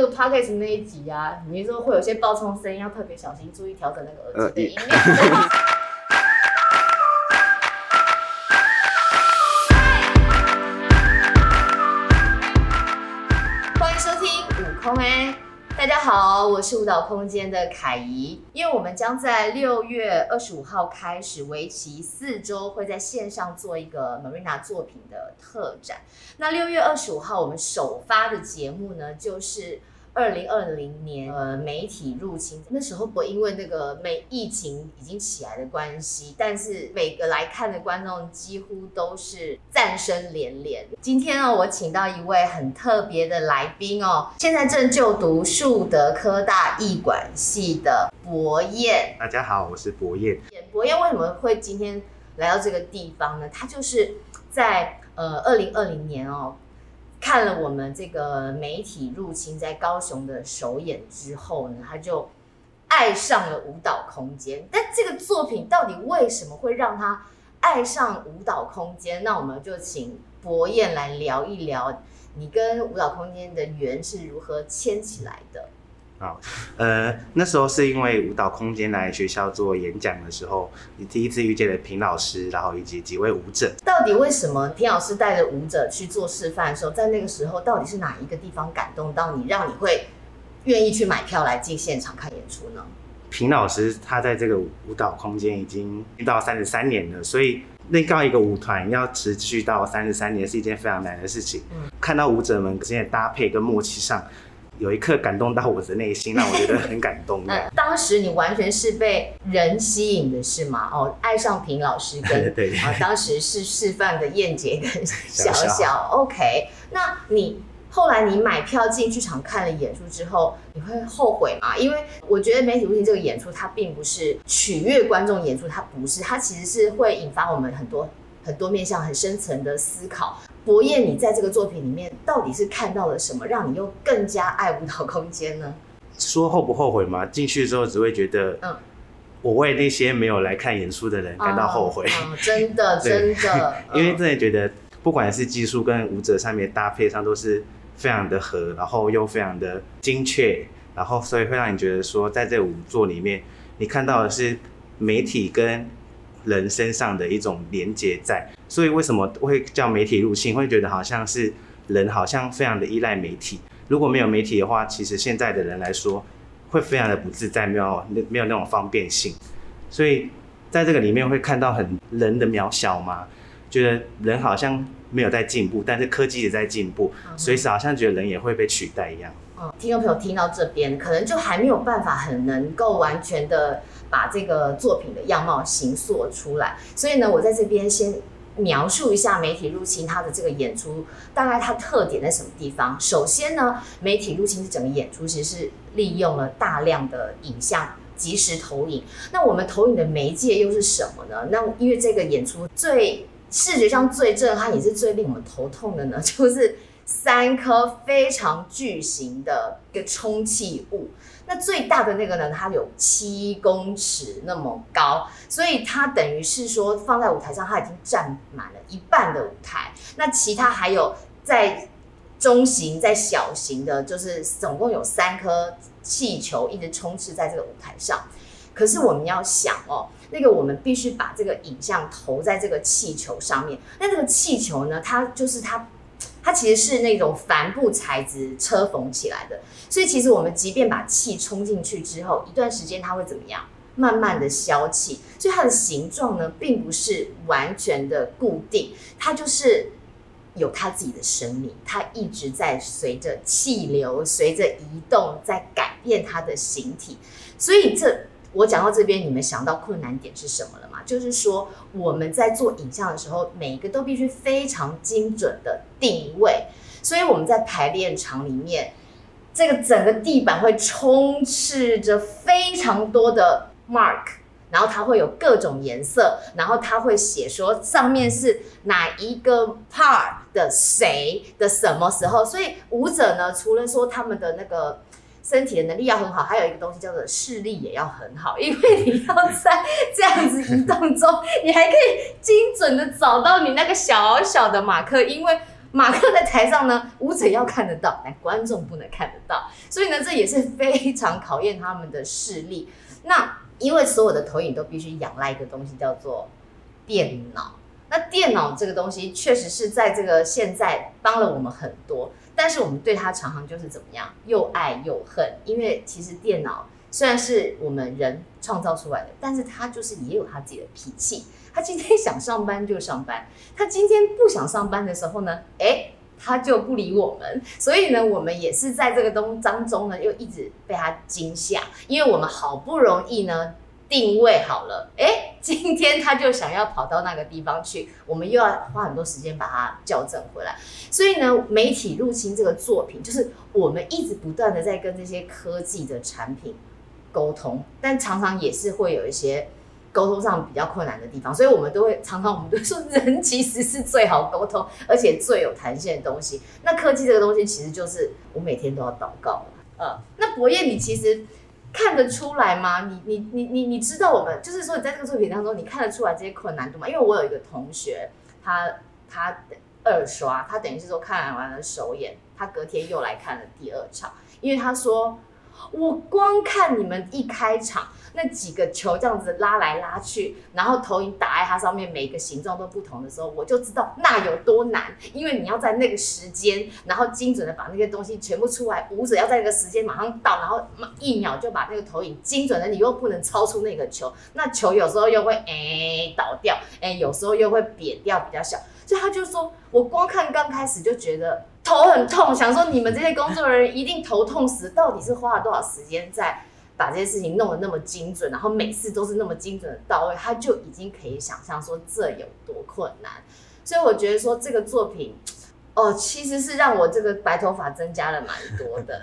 那个 podcast 那一集啊，你说会有些爆冲声音，要特别小心，注意调整那个耳机的音量。呃 欢迎收听悟空哎。大家好，我是舞蹈空间的凯怡。因为我们将在六月二十五号开始，为期四周，会在线上做一个 Marina 作品的特展。那六月二十五号，我们首发的节目呢，就是。二零二零年，呃，媒体入侵那时候，不因为那个美疫情已经起来的关系，但是每个来看的观众几乎都是赞声连连。今天呢，我请到一位很特别的来宾哦，现在正就读树德科大艺管系的博彦。大家好，我是博彦。博彦为什么会今天来到这个地方呢？他就是在呃二零二零年哦。看了我们这个媒体入侵在高雄的首演之后呢，他就爱上了舞蹈空间。但这个作品到底为什么会让他爱上舞蹈空间？那我们就请博彦来聊一聊，你跟舞蹈空间的缘是如何牵起来的。好，呃，那时候是因为舞蹈空间来学校做演讲的时候，你第一次遇见了平老师，然后以及几位舞者。到底为什么平老师带着舞者去做示范的时候，在那个时候到底是哪一个地方感动到你，让你会愿意去买票来进现场看演出呢？平老师他在这个舞蹈空间已经到三十三年了，所以那告一个舞团要持续到三十三年是一件非常难的事情。嗯，看到舞者们之间的搭配跟默契上。有一刻感动到我的内心，让我觉得很感动。那当时你完全是被人吸引的是吗？哦，爱上平老师跟 对对啊，当时是示范的燕姐跟小小。小小 OK，那你后来你买票进剧场看了演出之后，你会后悔吗？因为我觉得媒体入侵这个演出，它并不是取悦观众演出，它不是，它其实是会引发我们很多很多面向很深层的思考。博彦，你在这个作品里面到底是看到了什么，让你又更加爱舞蹈空间呢？说后不后悔吗？进去之后只会觉得，嗯，我为那些没有来看演出的人感到后悔。嗯嗯、真的，真的，因为真的觉得，不管是技术跟舞者上面搭配上都是非常的合，然后又非常的精确，然后所以会让你觉得说，在这五座里面，你看到的是媒体跟人身上的一种连接在。所以为什么会叫媒体入侵？会觉得好像是人好像非常的依赖媒体。如果没有媒体的话，其实现在的人来说会非常的不自在，没有没有那种方便性。所以在这个里面会看到很人的渺小嘛，觉得人好像没有在进步，但是科技也在进步，随时好像觉得人也会被取代一样。听众朋友听到这边，可能就还没有办法很能够完全的把这个作品的样貌形塑出来。所以呢，我在这边先。描述一下媒体入侵它的这个演出，大概它特点在什么地方？首先呢，媒体入侵是整个演出其实是利用了大量的影像即时投影。那我们投影的媒介又是什么呢？那因为这个演出最视觉上最震撼，也是最令我们头痛的呢，就是三颗非常巨型的一个充气物。那最大的那个呢，它有七公尺那么高，所以它等于是说放在舞台上，它已经占满了一半的舞台。那其他还有在中型、在小型的，就是总共有三颗气球一直充斥在这个舞台上。可是我们要想哦，那个我们必须把这个影像投在这个气球上面。那这个气球呢，它就是它。它其实是那种帆布材质车缝起来的，所以其实我们即便把气冲进去之后，一段时间它会怎么样？慢慢的消气，所以它的形状呢，并不是完全的固定，它就是有它自己的生命，它一直在随着气流、随着移动在改变它的形体，所以这。我讲到这边，你们想到困难点是什么了吗？就是说我们在做影像的时候，每一个都必须非常精准的定位，所以我们在排练场里面，这个整个地板会充斥着非常多的 mark，然后它会有各种颜色，然后它会写说上面是哪一个 part 的谁的什么时候，所以舞者呢，除了说他们的那个。身体的能力要很好，还有一个东西叫做视力也要很好，因为你要在这样子移动中，你还可以精准的找到你那个小小的马克，因为马克在台上呢，舞者要看得到，但观众不能看得到，所以呢，这也是非常考验他们的视力。那因为所有的投影都必须仰赖一个东西，叫做电脑。那电脑这个东西确实是在这个现在帮了我们很多，但是我们对它常常就是怎么样，又爱又恨。因为其实电脑虽然是我们人创造出来的，但是它就是也有它自己的脾气。他今天想上班就上班，他今天不想上班的时候呢，诶，他就不理我们。所以呢，我们也是在这个东当中呢，又一直被他惊吓，因为我们好不容易呢。定位好了，哎，今天他就想要跑到那个地方去，我们又要花很多时间把它校正回来。所以呢，媒体入侵这个作品，就是我们一直不断的在跟这些科技的产品沟通，但常常也是会有一些沟通上比较困难的地方。所以我们都会常常我们都说，人其实是最好沟通，而且最有弹性的东西。那科技这个东西，其实就是我每天都要祷告。呃，那博彦，你其实。看得出来吗？你你你你你知道我们就是说你在这个作品当中，你看得出来这些困难度吗？因为我有一个同学，他他二刷，他等于是说看完了首演，他隔天又来看了第二场，因为他说我光看你们一开场。那几个球这样子拉来拉去，然后投影打在它上面，每个形状都不同的时候，我就知道那有多难。因为你要在那个时间，然后精准的把那些东西全部出来，舞者要在那个时间马上到，然后一秒就把那个投影精准的，你又不能超出那个球，那球有时候又会哎、倒掉，哎、有时候又会扁掉，比较小。所以他就说，我光看刚开始就觉得头很痛，想说你们这些工作人员一定头痛死，到底是花了多少时间在。把这些事情弄得那么精准，然后每次都是那么精准的到位，他就已经可以想象说这有多困难。所以我觉得说这个作品，哦，其实是让我这个白头发增加了蛮多的。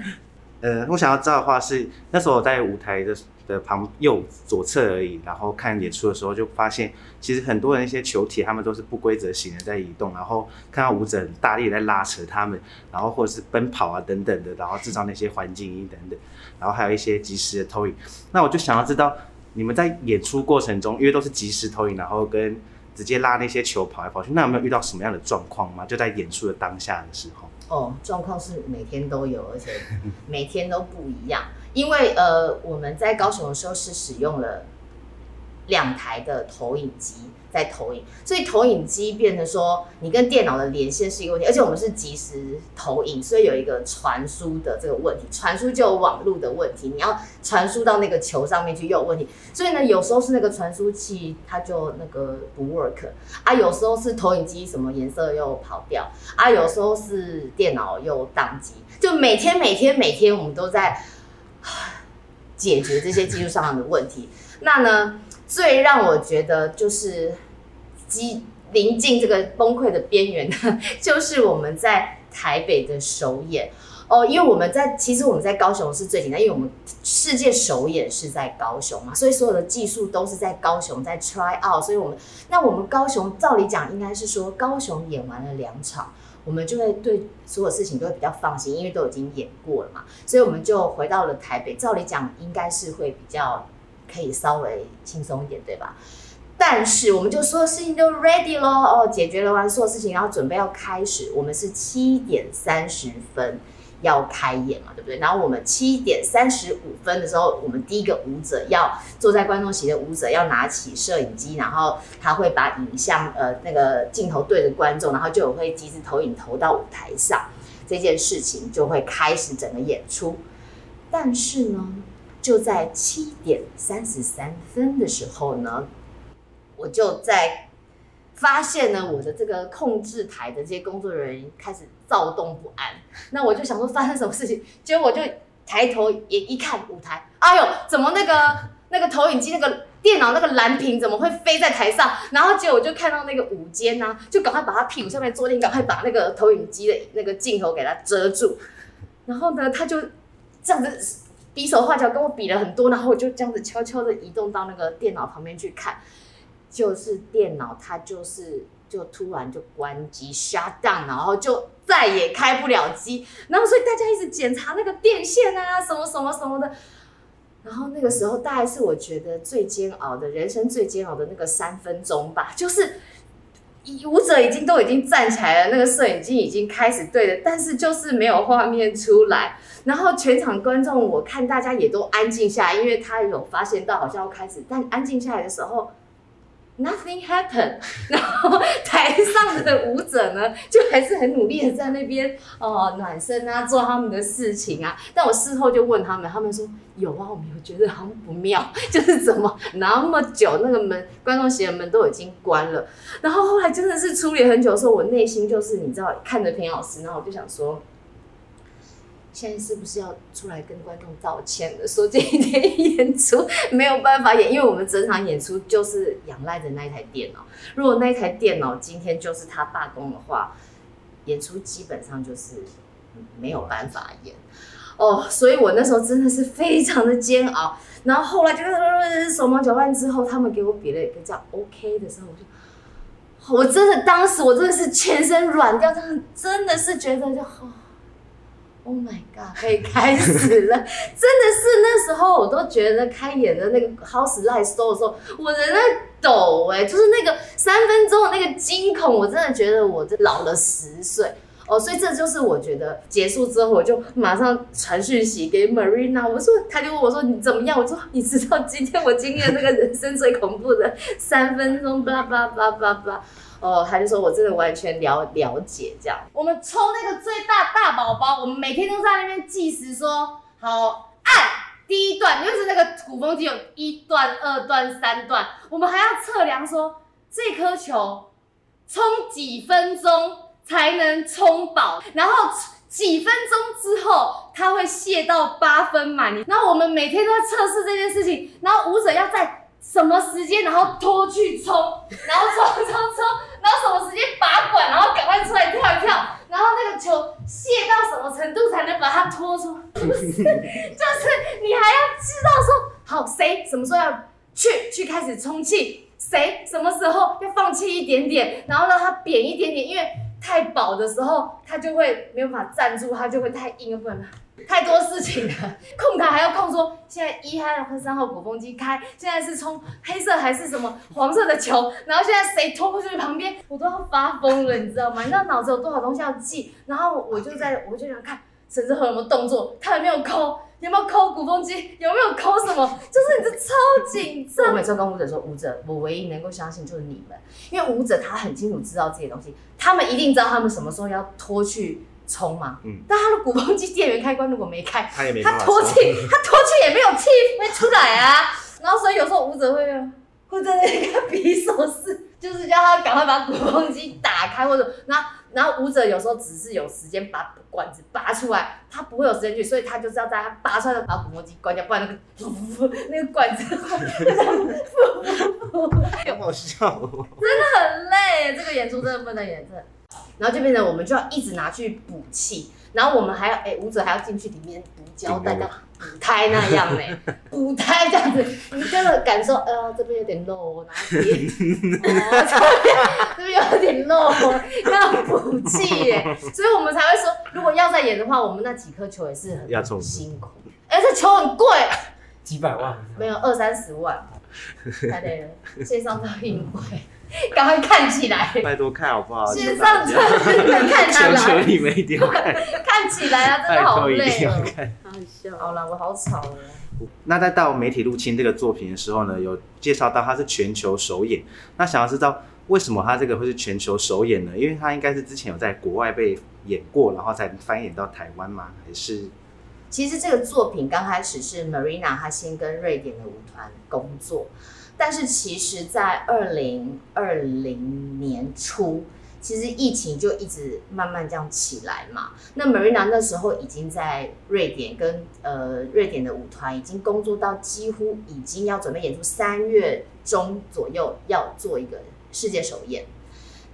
呃，我想要知道的话是那时候我在舞台的的旁右左侧而已，然后看演出的时候就发现，其实很多的那些球体他们都是不规则型的在移动，然后看到舞者很大力在拉扯他们，然后或者是奔跑啊等等的，然后制造那些环境音等等，然后还有一些即时的投影。那我就想要知道你们在演出过程中，因为都是即时投影，然后跟直接拉那些球跑来跑去，那有没有遇到什么样的状况吗？就在演出的当下的时候。哦，状况是每天都有，而且每天都不一样。因为呃，我们在高雄的时候是使用了两台的投影机在投影，所以投影机变成说你跟电脑的连线是一个问题，而且我们是即时投影，所以有一个传输的这个问题，传输就有网路的问题，你要传输到那个球上面去又有问题，所以呢，有时候是那个传输器它就那个不 work 啊，有时候是投影机什么颜色又跑掉啊，有时候是电脑又宕机，就每天每天每天我们都在解决这些技术上的问题，那呢？最让我觉得就是临临近这个崩溃的边缘的，就是我们在台北的首演哦，因为我们在其实我们在高雄是最紧张，因为我们世界首演是在高雄嘛，所以所有的技术都是在高雄在 try out，所以我们那我们高雄照理讲应该是说高雄演完了两场，我们就会对所有事情都会比较放心，因为都已经演过了嘛，所以我们就回到了台北，照理讲应该是会比较。可以稍微轻松一点，对吧？但是我们就所有事情都 ready 咯，哦，解决了完所有事情，然后准备要开始。我们是七点三十分要开演嘛，对不对？然后我们七点三十五分的时候，我们第一个舞者要坐在观众席的舞者要拿起摄影机，然后他会把影像呃那个镜头对着观众，然后就有会及时投影投到舞台上，这件事情就会开始整个演出。但是呢？就在七点三十三分的时候呢，我就在发现呢，我的这个控制台的这些工作人员开始躁动不安。那我就想说发生什么事情，结果我就抬头也一看舞台，哎呦，怎么那个那个投影机那个电脑那个蓝屏怎么会飞在台上？然后结果我就看到那个舞监呢，就赶快把他屁股上面坐垫，赶快把那个投影机的那个镜头给他遮住。然后呢，他就这样子。比手画脚跟我比了很多，然后我就这样子悄悄的移动到那个电脑旁边去看，就是电脑它就是就突然就关机 shut down，然后就再也开不了机，然后所以大家一直检查那个电线啊什么什么什么的，然后那个时候大概是我觉得最煎熬的人生最煎熬的那个三分钟吧，就是舞者已经都已经站起来了，那个摄影机已经开始对着，但是就是没有画面出来。然后全场观众，我看大家也都安静下来，因为他有发现到好像要开始，但安静下来的时候。Nothing happened，然后台上的舞者呢，就还是很努力的在那边哦、呃、暖身啊，做他们的事情啊。但我事后就问他们，他们说有啊，我们有觉得好像不妙，就是怎么那么久那个门观众席的门都已经关了。然后后来真的是处理很久的时候，我内心就是你知道看着平老师，然后我就想说。现在是不是要出来跟观众道歉了？说这一天演出 没有办法演，因为我们整场演出就是仰赖着那一台电脑。如果那台电脑今天就是他罢工的话，演出基本上就是没有办法演。哦，所以我那时候真的是非常的煎熬。然后后来就是手忙脚乱之后，他们给我比了一个叫 OK 的时候，我就我真的当时我真的是全身软掉，真的真的是觉得就好。Oh my god！可以开始了，真的是那时候我都觉得开演的那个 House Light Show 的时候，我人在抖哎、就是那个三分钟那个惊恐，我真的觉得我这老了十岁哦，所以这就是我觉得结束之后，我就马上传讯息给 Marina，我说，他就问我说你怎么样？我说你知道今天我经历了那个人生最恐怖的三分钟，巴拉巴拉巴拉巴拉。哦，他就说我真的完全了了解这样。我们抽那个最大大宝宝，我们每天都在那边计时说，好按第一段，就是那个鼓风机有一段、二段、三段，我们还要测量说这颗球充几分钟才能充饱，然后几分钟之后它会泄到八分满。然后我们每天都在测试这件事情，然后舞者要在。什么时间，然后拖去冲，然后冲冲冲，然后什么时间拔管，然后赶快出来跳一跳，然后那个球泄到什么程度才能把它拖出？不是，就是你还要知道说，好，谁什么时候要去去开始充气，谁什么时候要放弃一点点，然后让它扁一点点，因为太饱的时候它就会没有办法站住，它就会太硬了，不能。太多事情了，控台还要控说，现在一号和三号鼓风机开，现在是冲黑色还是什么黄色的球，然后现在谁拖过去旁边，我都要发疯了，你知道吗？你知道脑子有多少东西要记，然后我就在，我就想看沈志和有没有动作，他有没有抠，有没有抠鼓风机，有没有抠什么，就是你这超紧张。我每次跟舞者说，舞者，我唯一能够相信就是你们，因为舞者他很清楚知道这些东西，他们一定知道他们什么时候要拖去。冲嘛，嗯，但他的鼓风机电源开关如果没开，他也没，他拖气，他脱气也没有气没出来啊。然后所以有时候舞者会会在那个比手势，就是叫他赶快把鼓风机打开，或者然后然后舞者有时候只是有时间把管子拔出来，他不会有时间去，所以他就是要在他拔出来的把鼓风机关掉，不然那个噗噗那个管子会太好笑了，真的很累，这个演出真的不能演，真的。然后就变成我们就要一直拿去补气，然后我们还要哎舞者还要进去里面补胶带，像补胎那样呢，补胎这样子，你真的感受，呃这边有点漏，哪里？哦这边这边有点漏，要补气耶，所以我们才会说，如果要再演的话，我们那几颗球也是很辛苦，哎这球很贵，几百万，没有二三十万，太累了，线上都很贵。赶快看起来，拜托看好不好？线上真的看起来，求求你们一定要看，看起来啊，真的好累哦。好笑。好了，我好吵哦。那在到媒体入侵这个作品的时候呢，有介绍到它是全球首演。那想要知道为什么它这个会是全球首演呢？因为它应该是之前有在国外被演过，然后才翻演到台湾吗？还是？其实这个作品刚开始是 Marina 她先跟瑞典的舞团工作。但是其实，在二零二零年初，其实疫情就一直慢慢这样起来嘛。那 Marina 那时候已经在瑞典跟呃瑞典的舞团已经工作到几乎已经要准备演出三月中左右要做一个世界首演，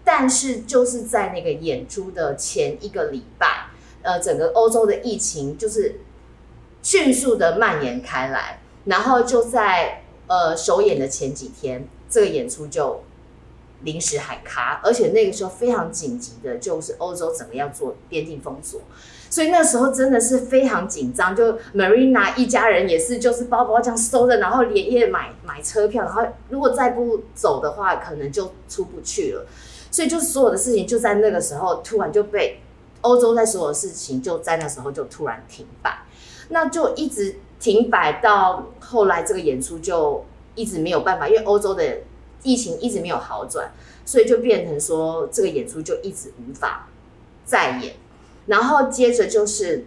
但是就是在那个演出的前一个礼拜，呃，整个欧洲的疫情就是迅速的蔓延开来，然后就在。呃，首演的前几天，这个演出就临时喊卡，而且那个时候非常紧急的，就是欧洲整个要做边境封锁，所以那时候真的是非常紧张。就 Marina 一家人也是，就是包包这样收着，然后连夜买买车票，然后如果再不走的话，可能就出不去了。所以就所有的事情就在那个时候突然就被欧洲在所有事情就在那时候就突然停摆，那就一直停摆到后来这个演出就一直没有办法，因为欧洲的疫情一直没有好转，所以就变成说这个演出就一直无法再演，然后接着就是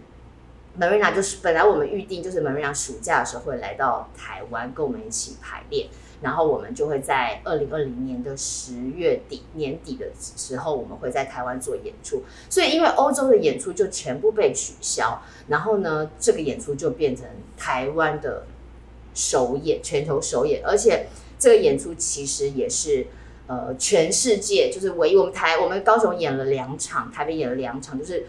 Marina 就是本来我们预定就是 Marina 暑假的时候会来到台湾跟我们一起排练。然后我们就会在二零二零年的十月底年底的时候，我们会在台湾做演出。所以因为欧洲的演出就全部被取消，然后呢，这个演出就变成台湾的首演，全球首演。而且这个演出其实也是呃全世界就是唯一我们台我们高雄演了两场，台北演了两场，就是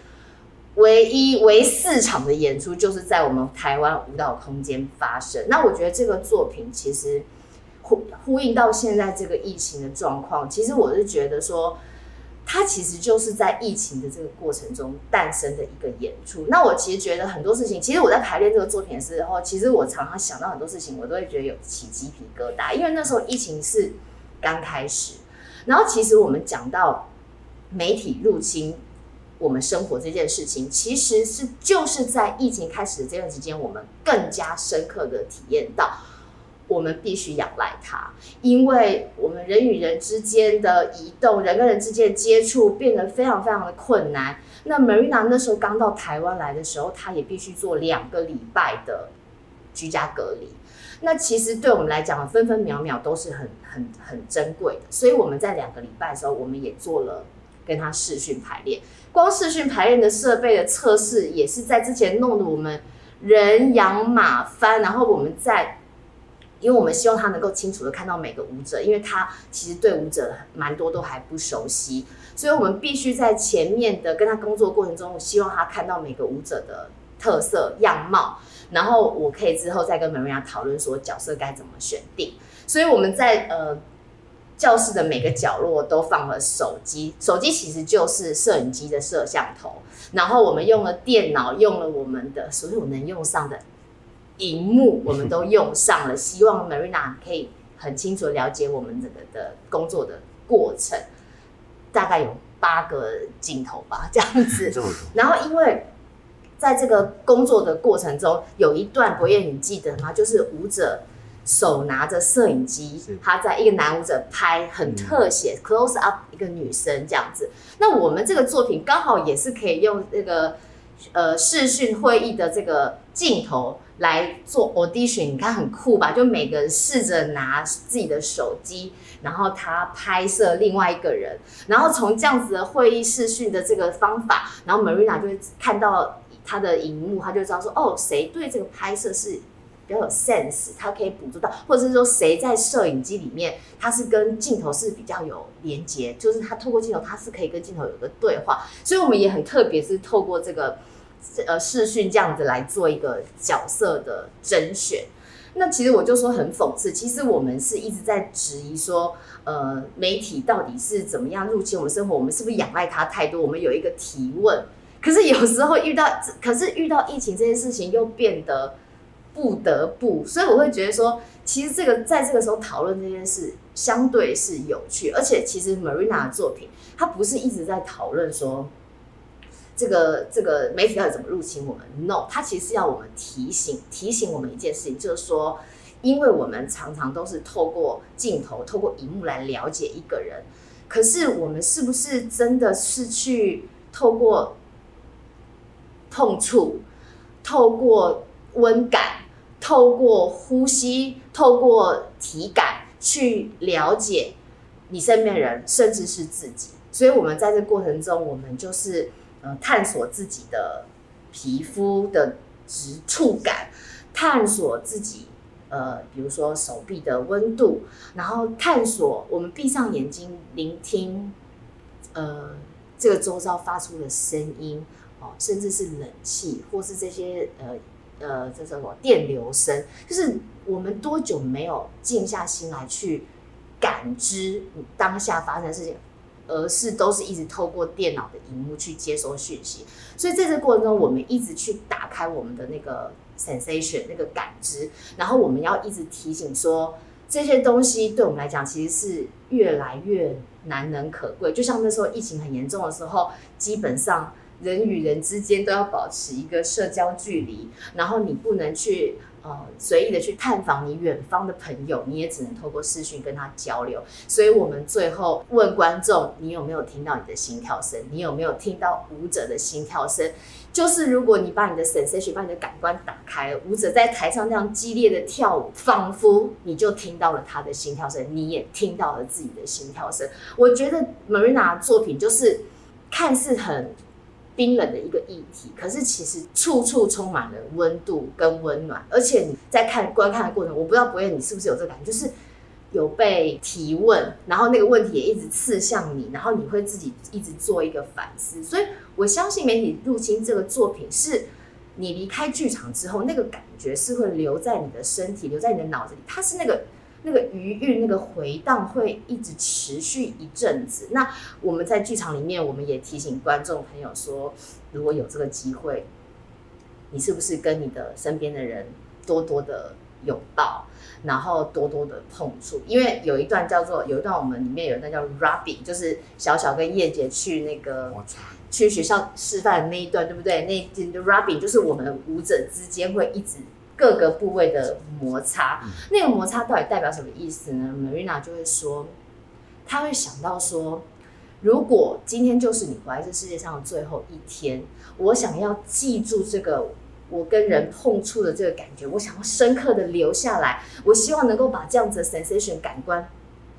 唯一唯四场的演出就是在我们台湾舞蹈空间发生。那我觉得这个作品其实。呼呼应到现在这个疫情的状况，其实我是觉得说，它其实就是在疫情的这个过程中诞生的一个演出。那我其实觉得很多事情，其实我在排练这个作品的时候，其实我常常想到很多事情，我都会觉得有起鸡皮疙瘩，因为那时候疫情是刚开始。然后其实我们讲到媒体入侵我们生活这件事情，其实是就是在疫情开始的这段时间，我们更加深刻的体验到。我们必须仰赖它，因为我们人与人之间的移动，人跟人之间的接触变得非常非常的困难。那 Marina 那时候刚到台湾来的时候，她也必须做两个礼拜的居家隔离。那其实对我们来讲，分分秒秒都是很很很珍贵的。所以我们在两个礼拜的时候，我们也做了跟她视讯排练。光视讯排练的设备的测试，也是在之前弄得我们人仰马翻，然后我们在。因为我们希望他能够清楚的看到每个舞者，因为他其实对舞者蛮多都还不熟悉，所以我们必须在前面的跟他工作过程中，希望他看到每个舞者的特色样貌，然后我可以之后再跟 Maria 讨论说角色该怎么选定。所以我们在呃教室的每个角落都放了手机，手机其实就是摄影机的摄像头，然后我们用了电脑，用了我们的所有能用上的。荧幕我们都用上了，希望 Marina 可以很清楚了解我们整个的工作的过程，大概有八个镜头吧，这样子。然后因为在这个工作的过程中，有一段博彦你记得吗？就是舞者手拿着摄影机，他在一个男舞者拍很特写 close up 一个女生这样子。那我们这个作品刚好也是可以用那个呃视讯会议的这个镜头。来做 audition，你看很酷吧？就每个人试着拿自己的手机，然后他拍摄另外一个人，然后从这样子的会议视讯的这个方法，然后 Marina 就会看到他的荧幕，他就知道说，哦，谁对这个拍摄是比较有 sense，他可以捕捉到，或者是说谁在摄影机里面，他是跟镜头是比较有连接，就是他透过镜头，他是可以跟镜头有个对话，所以我们也很特别，是透过这个。呃，视讯这样子来做一个角色的甄选，那其实我就说很讽刺，其实我们是一直在质疑说，呃，媒体到底是怎么样入侵我们生活，我们是不是仰赖它太多？我们有一个提问，可是有时候遇到，可是遇到疫情这件事情又变得不得不，所以我会觉得说，其实这个在这个时候讨论这件事，相对是有趣，而且其实 Marina 的作品，它不是一直在讨论说。这个这个媒体到底怎么入侵我们？No，它其实要我们提醒提醒我们一件事情，就是说，因为我们常常都是透过镜头、透过荧幕来了解一个人，可是我们是不是真的是去透过碰触、透过温感、透过呼吸、透过体感去了解你身边人，甚至是自己？所以，我们在这过程中，我们就是。呃探索自己的皮肤的直触感，探索自己，呃，比如说手臂的温度，然后探索我们闭上眼睛聆听，呃，这个周遭发出的声音，哦，甚至是冷气，或是这些呃呃，这什么电流声，就是我们多久没有静下心来去感知当下发生的事情？而是都是一直透过电脑的荧幕去接收讯息，所以在这过程中，我们一直去打开我们的那个 sensation 那个感知，然后我们要一直提醒说，这些东西对我们来讲，其实是越来越难能可贵。就像那时候疫情很严重的时候，基本上人与人之间都要保持一个社交距离，然后你不能去。呃，随意的去探访你远方的朋友，你也只能透过视讯跟他交流。所以，我们最后问观众：你有没有听到你的心跳声？你有没有听到舞者的心跳声？就是如果你把你的 senses 把你的感官打开，舞者在台上那样激烈的跳舞，仿佛你就听到了他的心跳声，你也听到了自己的心跳声。我觉得 Marina 的作品就是看似很。冰冷的一个议题，可是其实处处充满了温度跟温暖，而且你在看观看的过程，我不知道博彦你是不是有这感觉，就是有被提问，然后那个问题也一直刺向你，然后你会自己一直做一个反思，所以我相信媒体入侵这个作品是你离开剧场之后，那个感觉是会留在你的身体，留在你的脑子里，它是那个。那个余韵，那个回荡会一直持续一阵子。那我们在剧场里面，我们也提醒观众朋友说，如果有这个机会，你是不是跟你的身边的人多多的拥抱，然后多多的碰触？因为有一段叫做，有一段我们里面有一段叫 rubbing，就是小小跟叶姐去那个去学校示范的那一段，对不对？那 rubbing 就是我们舞者之间会一直。各个部位的摩擦，那个摩擦到底代表什么意思呢？Marina 就会说，他会想到说，如果今天就是你活在这世界上的最后一天，我想要记住这个我跟人碰触的这个感觉，我想要深刻的留下来，我希望能够把这样子的 sensation 感官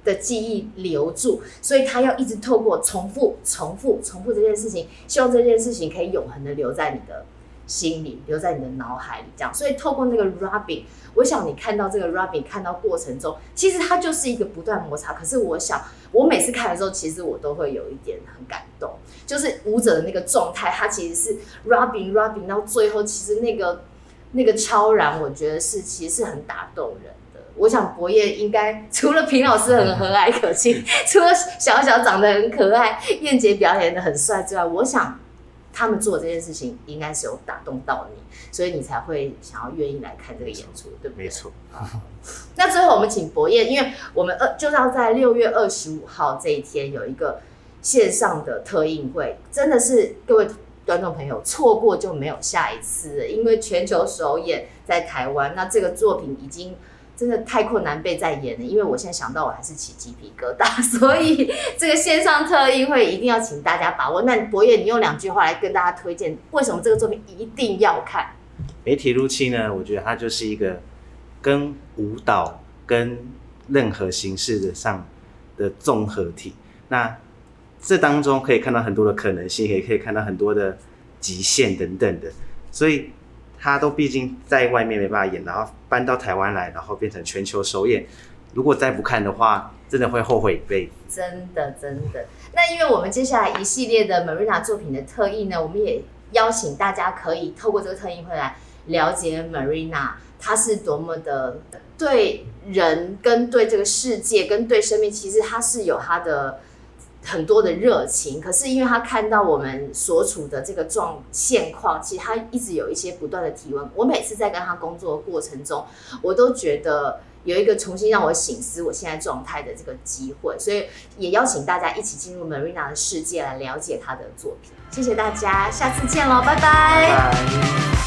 的记忆留住，所以他要一直透过重复、重复、重复这件事情，希望这件事情可以永恒的留在你的。心里留在你的脑海里，这样。所以透过那个 rubbing，我想你看到这个 rubbing，看到过程中，其实它就是一个不断摩擦。可是我想，我每次看的时候，其实我都会有一点很感动，就是舞者的那个状态，它其实是 rubbing rubbing 到最后，其实那个那个超然，我觉得是其实是很打动人的。我想博彦应该除了平老师很和蔼可亲，除了小小长得很可爱，燕姐表演得很帅之外，我想。他们做这件事情应该是有打动到你，所以你才会想要愿意来看这个演出，对不对？没错。那最后我们请博彦，因为我们二就是要在六月二十五号这一天有一个线上的特映会，真的是各位观众朋友错过就没有下一次了，因为全球首演在台湾，那这个作品已经。真的太困难被再演了，因为我现在想到我还是起鸡皮疙瘩，所以这个线上特映会一定要请大家把握。那博彦，你用两句话来跟大家推荐，为什么这个作品一定要看？媒体入侵呢？我觉得它就是一个跟舞蹈跟任何形式的上的综合体。那这当中可以看到很多的可能性，也可以看到很多的极限等等的，所以。他都毕竟在外面没办法演，然后搬到台湾来，然后变成全球首演。如果再不看的话，真的会后悔一辈子。真的，真的。那因为我们接下来一系列的 Marina 作品的特映呢，我们也邀请大家可以透过这个特映会来了解 Marina，她是多么的对人跟对这个世界跟对生命，其实她是有她的。很多的热情，可是因为他看到我们所处的这个状现况，其实他一直有一些不断的提问。我每次在跟他工作的过程中，我都觉得有一个重新让我醒思我现在状态的这个机会，所以也邀请大家一起进入 Marina 的世界来了解他的作品。谢谢大家，下次见喽，拜拜。